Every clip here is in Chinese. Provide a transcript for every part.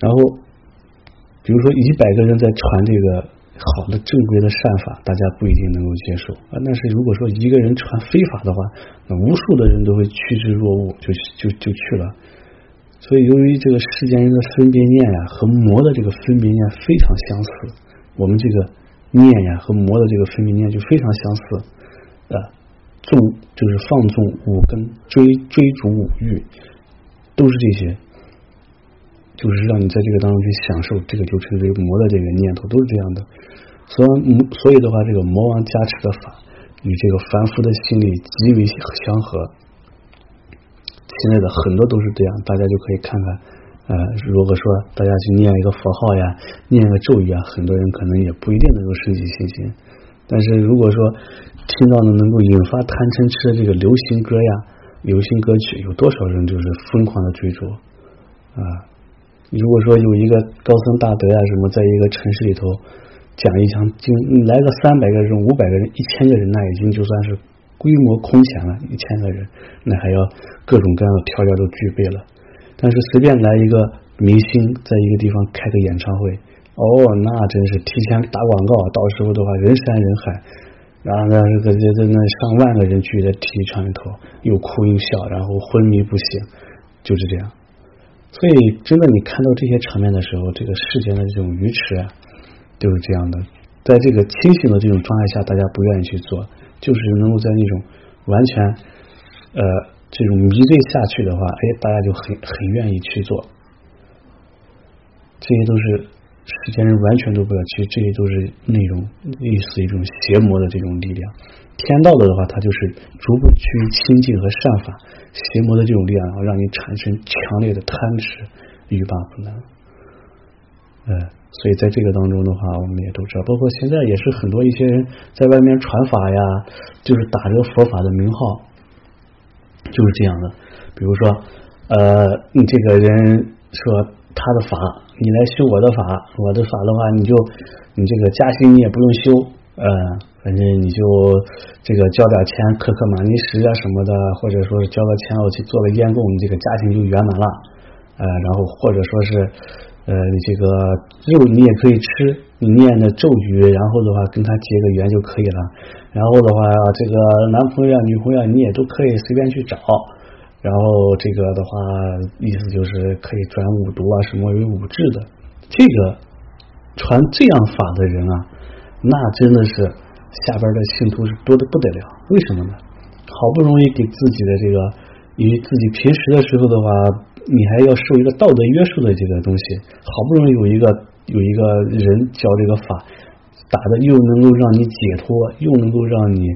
然后，比如说一百个人在传这个好的正规的善法，大家不一定能够接受啊。但是如果说一个人传非法的话，那无数的人都会趋之若鹜，就就就去了。所以，由于这个世间人的分别念呀，和魔的这个分别念非常相似，我们这个念呀和魔的这个分别念就非常相似啊。纵就是放纵五根，追追逐五欲，都是这些，就是让你在这个当中去享受，这个就称之为魔的这个念头，都是这样的。所以，所以的话，这个魔王加持的法与这个凡夫的心理极为相合。现在的很多都是这样，大家就可以看看，呃，如果说大家去念一个佛号呀，念个咒语啊，很多人可能也不一定能够升起信心。但是如果说听到的能够引发贪嗔痴的这个流行歌呀、流行歌曲，有多少人就是疯狂的追逐啊？如果说有一个高僧大德呀什么，在一个城市里头讲一场经，来个三百个人、五百个人、一千个人，那已经就算是。规模空前了，一千个人，那还要各种各样的条件都具备了。但是随便来一个明星，在一个地方开个演唱会，哦，那真是提前打广告，到时候的话人山人海，然后呢，这这这那上万个人聚在体育场里头，又哭又笑，然后昏迷不醒，就是这样。所以，真的你看到这些场面的时候，这个世间的这种愚痴啊，就是这样的。在这个清醒的这种状态下，大家不愿意去做。就是能够在那种完全呃这种迷醉下去的话，哎，大家就很很愿意去做。这些都是世间人完全都不要去，这些都是那种类似一种邪魔的这种力量。天道的的话，它就是逐步趋于清净和善法；邪魔的这种力量，然后让你产生强烈的贪执，欲罢不能。呃。所以在这个当中的话，我们也都知道，包括现在也是很多一些人在外面传法呀，就是打着佛法的名号，就是这样的。比如说，呃，你这个人说他的法，你来修我的法，我的法的话，你就你这个加薪你也不用修，呃，反正你就这个交点钱，磕磕玛尼石啊什么的，或者说是交个钱我去做个烟供，你这个家庭就圆满了，呃，然后或者说是。呃，你这个肉你也可以吃，你念的咒语，然后的话跟他结个缘就可以了。然后的话，这个男朋友啊、女朋友你也都可以随便去找。然后这个的话，意思就是可以转五毒啊，什么为五智的。这个传这样法的人啊，那真的是下边的信徒是多的不得了。为什么呢？好不容易给自己的这个，与自己平时的时候的话。你还要受一个道德约束的这个东西，好不容易有一个有一个人教这个法，打的又能够让你解脱，又能够让你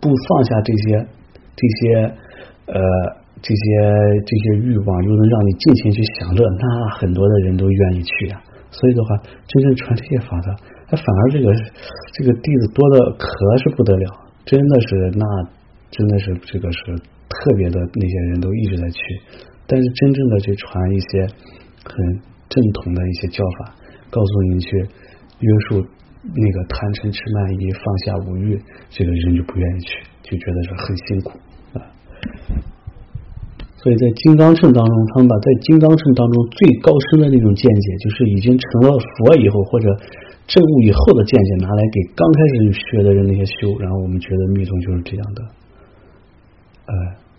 不放下这些这些呃这些这些欲望，又能让你尽情去享乐，那很多的人都愿意去啊。所以的话，真正传这些法的，他反而这个这个弟子多的可是不得了，真的是那真的是这个是特别的那些人都一直在去。但是真正的去传一些很正统的一些教法，告诉你去约束那个贪嗔痴慢疑，放下五欲，这个人就不愿意去，就觉得是很辛苦啊。所以在金刚乘当中，他们把在金刚乘当中最高深的那种见解，就是已经成了佛以后或者证悟以后的见解，拿来给刚开始学的人那些修，然后我们觉得密宗就是这样的，呃。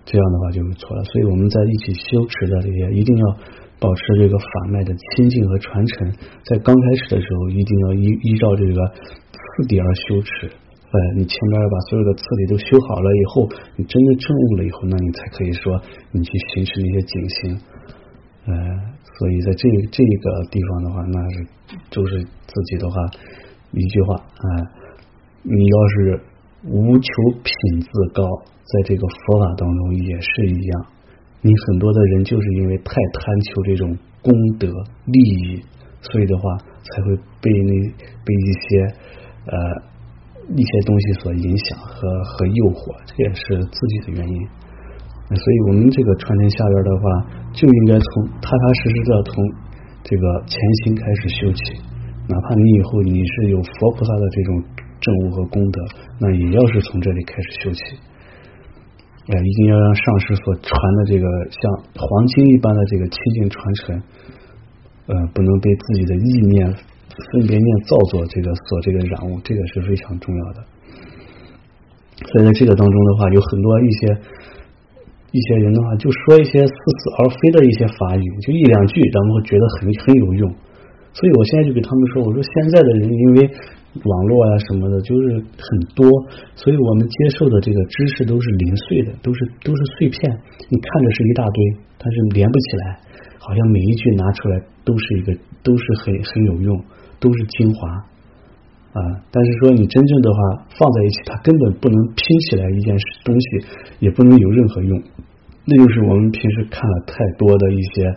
这样的话就是错了，所以我们在一起修持的这些，一定要保持这个法脉的清净和传承。在刚开始的时候，一定要依依照这个次第而修持。呃，你前面要把所有的次第都修好了以后，你真的证悟了以后，那你才可以说你去行持那些警心。呃，所以在这这个地方的话，那是就是自己的话一句话啊，你要是无求品自高。在这个佛法当中也是一样，你很多的人就是因为太贪求这种功德利益，所以的话才会被那被一些呃一些东西所影响和和诱惑，这也是自己的原因。所以我们这个传承下边的话，就应该从踏踏实实的从这个前心开始修起，哪怕你以后你是有佛菩萨的这种证悟和功德，那也要是从这里开始修起。哎，一定要让上师所传的这个像黄金一般的这个清净传承，呃，不能被自己的意念、分别念造作这个所这个染物，这个是非常重要的。所以在这个当中的话，有很多一些一些人的话，就说一些似是而非的一些法语，就一两句，然后觉得很很有用。所以我现在就给他们说，我说现在的人因为网络啊什么的，就是很多，所以我们接受的这个知识都是零碎的，都是都是碎片。你看着是一大堆，但是连不起来。好像每一句拿出来都是一个，都是很很有用，都是精华啊。但是说你真正的话放在一起，它根本不能拼起来一件事东西，也不能有任何用。那就是我们平时看了太多的一些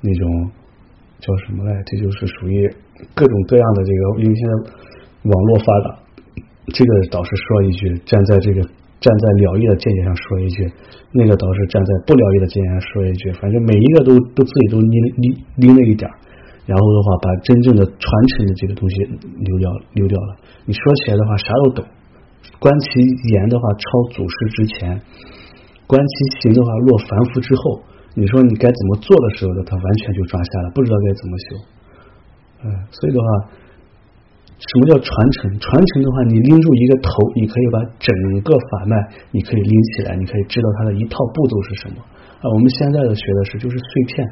那种叫什么来，这就是属于各种各样的这个，因为现在网络发达，这个导师说一句，站在这个。站在了义的见解上说一句，那个导师站在不了义的见解上说一句，反正每一个都都自己都拎拎拎了一点然后的话把真正的传承的这个东西溜掉溜掉了。你说起来的话啥都懂，观其言的话超祖师之前，观其行的话落凡夫之后，你说你该怎么做的时候呢？他完全就抓瞎了，不知道该怎么修。嗯，所以的话。什么叫传承？传承的话，你拎住一个头，你可以把整个法脉，你可以拎起来，你可以知道它的一套步骤是什么啊。我们现在的学的是就是碎片，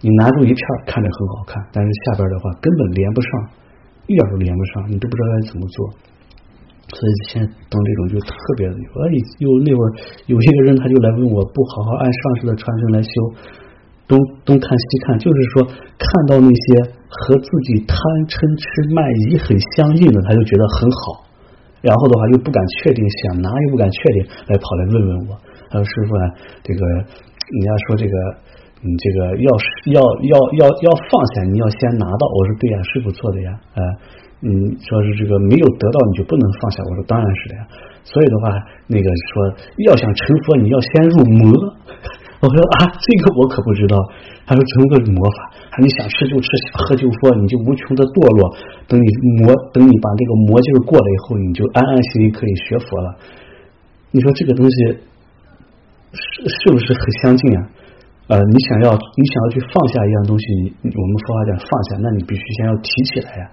你拿住一片看着很好看，但是下边的话根本连不上，一点都连不上，你都不知道该怎么做。所以现在等这种就特别的有，哎，有那会儿有一个人他就来问我，不好好按上师的传承来修。东东看西看，就是说看到那些和自己贪嗔痴慢疑很相应的，他就觉得很好，然后的话又不敢确定，想拿又不敢确定，来跑来问问我。他说：“师傅啊，这个你要说这个，你这个要要要要要放下，你要先拿到。”我说：“对呀，师傅做的呀。”啊，嗯，说是这个没有得到你就不能放下。我说：“当然是的呀。”所以的话，那个说要想成佛，你要先入魔。我说啊，这个我可不知道。他说成个魔法，你想吃就吃，想喝就喝，你就无穷的堕落。等你魔，等你把这个魔劲过了以后，你就安安心心可以学佛了。你说这个东西是是不是很相近啊？呃，你想要你想要去放下一样东西，我们佛法讲放下，那你必须先要提起来呀。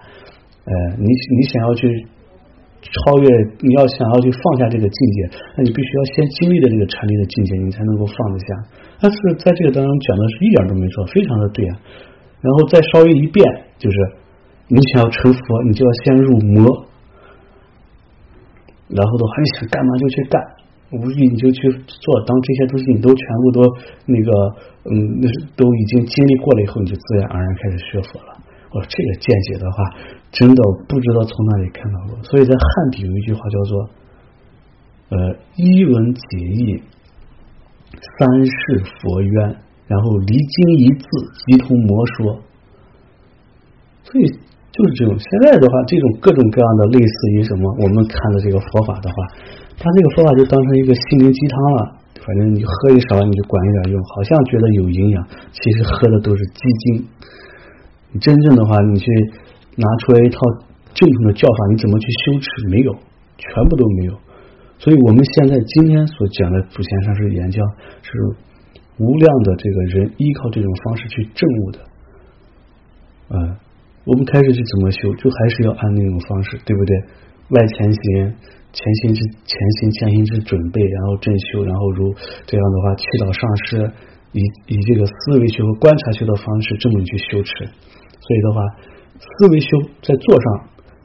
呃，你你想要去。超越，你要想要去放下这个境界，那你必须要先经历的这个禅定的境界，你才能够放得下。但是在这个当中讲的是一点都没错，非常的对啊。然后再稍微一变，就是你想要成佛，你就要先入魔。然后的话，你想干嘛就去干，无意你就去做。当这些东西你都全部都那个，嗯，那是都已经经历过了以后，你就自然而然开始学佛了。我这个见解的话，真的不知道从哪里看到过。所以在汉底有一句话叫做“呃，一文解义，三世佛渊，然后离经一字，即通魔说”。所以就是这种。现在的话，这种各种各样的类似于什么，我们看的这个佛法的话，他这个说法就当成一个心灵鸡汤了。反正你喝一勺，你就管一点用，好像觉得有营养，其实喝的都是鸡精。你真正的话，你去拿出来一套正统的教法，你怎么去修持？没有，全部都没有。所以我们现在今天所讲的祖先上师言教，是无量的这个人依靠这种方式去证悟的。嗯，我们开始去怎么修，就还是要按那种方式，对不对？外前行，前行之前行，前行之准备，然后正修，然后如这样的话，祈祷上师。以以这个思维修和观察修的方式这么去修持，所以的话，思维修在坐上，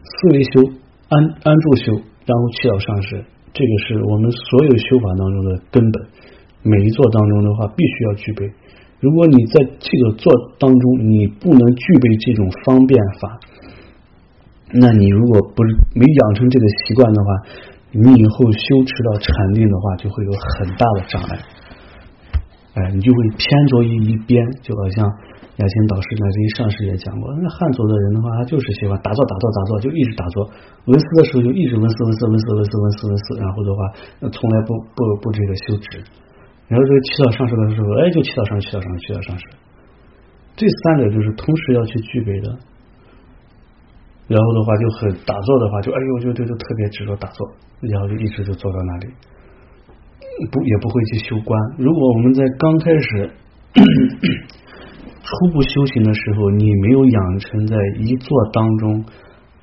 思维修安安住修，然后祈祷上师，这个是我们所有修法当中的根本。每一座当中的话，必须要具备。如果你在这个座当中你不能具备这种方便法，那你如果不没养成这个习惯的话，你以后修持到禅定的话，就会有很大的障碍。哎，你就会偏着于一边，就好像雅琴导师那这一上师也讲过，那汉族的人的话，他就是喜欢打坐、打坐、打坐，就一直打坐。文思的时候就一直文思、文思、文思、文思、文思、文思，然后的话，从来不不不这个修止。然后这个祈祷上师的时候，哎，就祈祷上师、祈祷上师、祈祷上师。这三者就是同时要去具备的。然后的话就很打坐的话，就哎呦，就就就特别执着打坐，然后就一直就坐到那里。不也不会去修观。如果我们在刚开始 初步修行的时候，你没有养成在一坐当中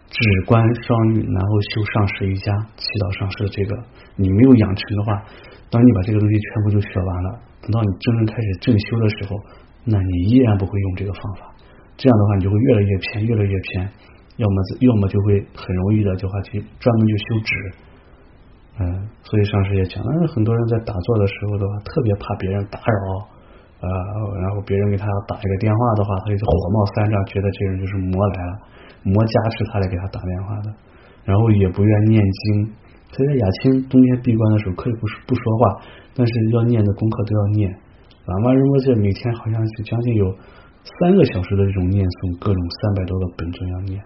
止观双运，然后修上师瑜伽、祈祷上师的这个，你没有养成的话，当你把这个东西全部都学完了，等到你真正开始正修的时候，那你依然不会用这个方法。这样的话，你就会越来越偏，越来越偏。要么要么就会很容易的就话去专门就修止。嗯，所以上师也讲，但是，很多人在打坐的时候的话，特别怕别人打扰呃，然后别人给他打一个电话的话，他就火冒三丈，觉得这人就是魔来了，魔加持他来给他打电话的，然后也不愿念经。所以在雅清冬天闭关的时候，可以不不说话，但是要念的功课都要念。喇嘛仁波切每天好像是将近有三个小时的这种念诵，各种三百多个本尊要念。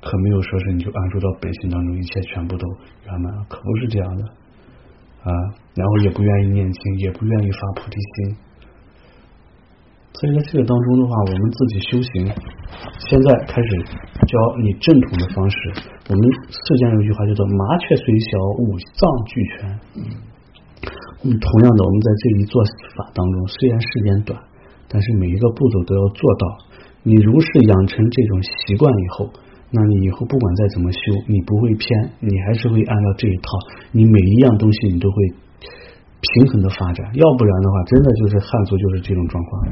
可没有说是你就安住到本心当中，一切全部都圆满了，可不是这样的啊。然后也不愿意念经，也不愿意发菩提心。所以在这个当中的话，我们自己修行，现在开始教你正统的方式。我们世间有一句话叫做“麻雀虽小，五脏俱全”。嗯，同样的，我们在这一做法当中，虽然时间短，但是每一个步骤都要做到。你如是养成这种习惯以后。那你以后不管再怎么修，你不会偏，你还是会按照这一套，你每一样东西你都会平衡的发展。要不然的话，真的就是汉族就是这种状况，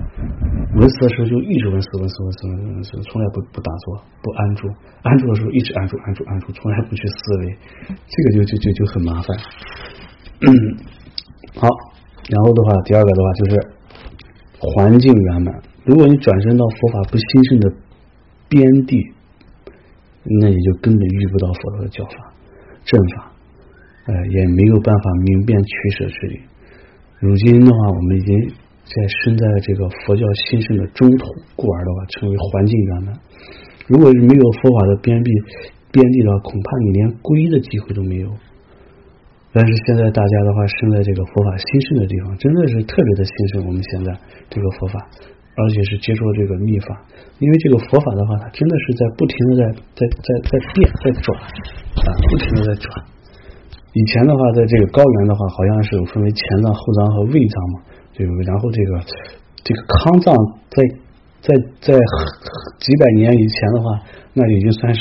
闻思的时候就一直闻思闻思闻思闻思，从来不不打坐不安住，安住的时候一直安住安住安住，从来不去思维，这个就就就就很麻烦。好，然后的话，第二个的话就是环境圆满。如果你转身到佛法不兴盛的边地。那也就根本遇不到佛陀的教法、正法，呃，也没有办法明辨取舍之理。如今的话，我们已经在身在这个佛教兴盛的中途，故而的话，成为环境圆满。如果没有佛法的边壁、边地的话，恐怕你连皈依的机会都没有。但是现在大家的话，生在这个佛法兴盛的地方，真的是特别的兴盛。我们现在这个佛法。而且是接触这个秘法，因为这个佛法的话，它真的是在不停的在在在在变在转啊，不停的在转。以前的话，在这个高原的话，好像是有分为前藏、后藏和胃藏嘛，对不对？然后这个这个康藏在在在几百年以前的话，那已经算是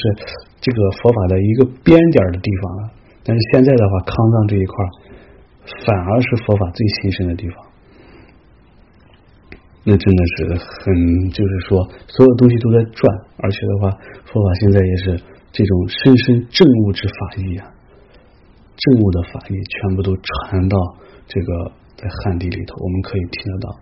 这个佛法的一个边点的地方了。但是现在的话，康藏这一块反而是佛法最兴盛的地方。那真的是很，就是说，所有东西都在转，而且的话，佛法现在也是这种深深正悟之法义啊，正悟的法义全部都传到这个在汉地里头，我们可以听得到。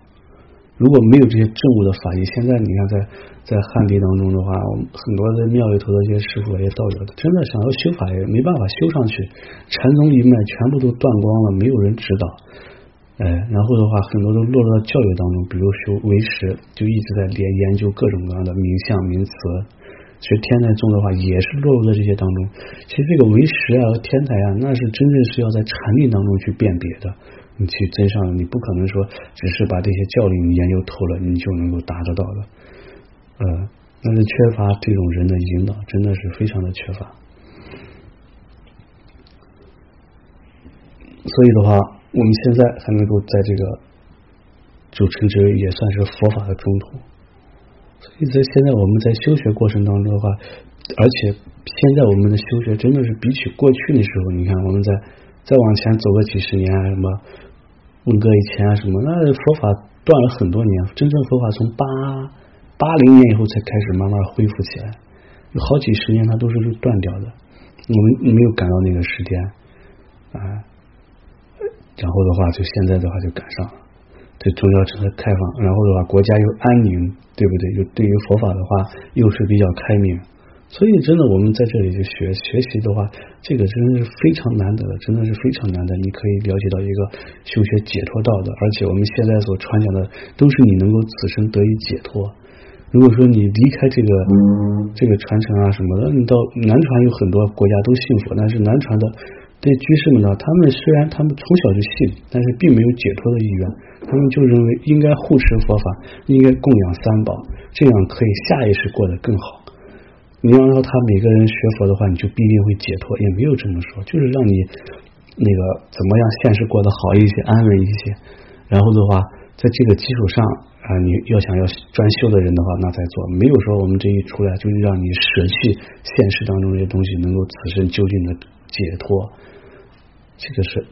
如果没有这些正悟的法义，现在你看在在汉地当中的话，很多在庙里头的这些师傅也道友，真的想要修法也没办法修上去，禅宗一脉全部都断光了，没有人指导。哎，然后的话，很多都落入到教育当中，比如修唯识，就一直在研研究各种各样的名相名词。其实天台宗的话，也是落入在这些当中。其实这个唯识啊和天台啊，那是真正是要在禅定当中去辨别的。你去真上，你不可能说只是把这些教理你研究透了，你就能够达得到的。呃，但是缺乏这种人的引导，真的是非常的缺乏。所以的话。我们现在还能够在这个，就称之为也算是佛法的中途。所以在现在我们在修学过程当中的话，而且现在我们的修学真的是比起过去的时候，你看我们在再往前走个几十年啊，什么文革以前啊什么，那佛法断了很多年，真正佛法从八八零年以后才开始慢慢恢复起来，有好几十年它都是断掉的，我们没有赶到那个时间啊。然后的话，就现在的话就赶上了，对宗教政策开放，然后的话国家又安宁，对不对？又对于佛法的话又是比较开明，所以真的我们在这里就学学习的话，这个真的是非常难得，真的是非常难得。你可以了解到一个修学解脱道的，而且我们现在所传讲的都是你能够此生得以解脱。如果说你离开这个这个传承啊什么的，你到南传有很多国家都信佛，但是南传的。这些居士们呢，他们虽然他们从小就信，但是并没有解脱的意愿。他们就认为应该护持佛法，应该供养三宝，这样可以下意识过得更好。你要让他每个人学佛的话，你就必定会解脱，也没有这么说，就是让你那个怎么样现实过得好一些，安稳一些。然后的话，在这个基础上啊，你要想要专修的人的话，那再做。没有说我们这一出来就让你舍弃现实当中这些东西，能够此生究竟的解脱，这个是。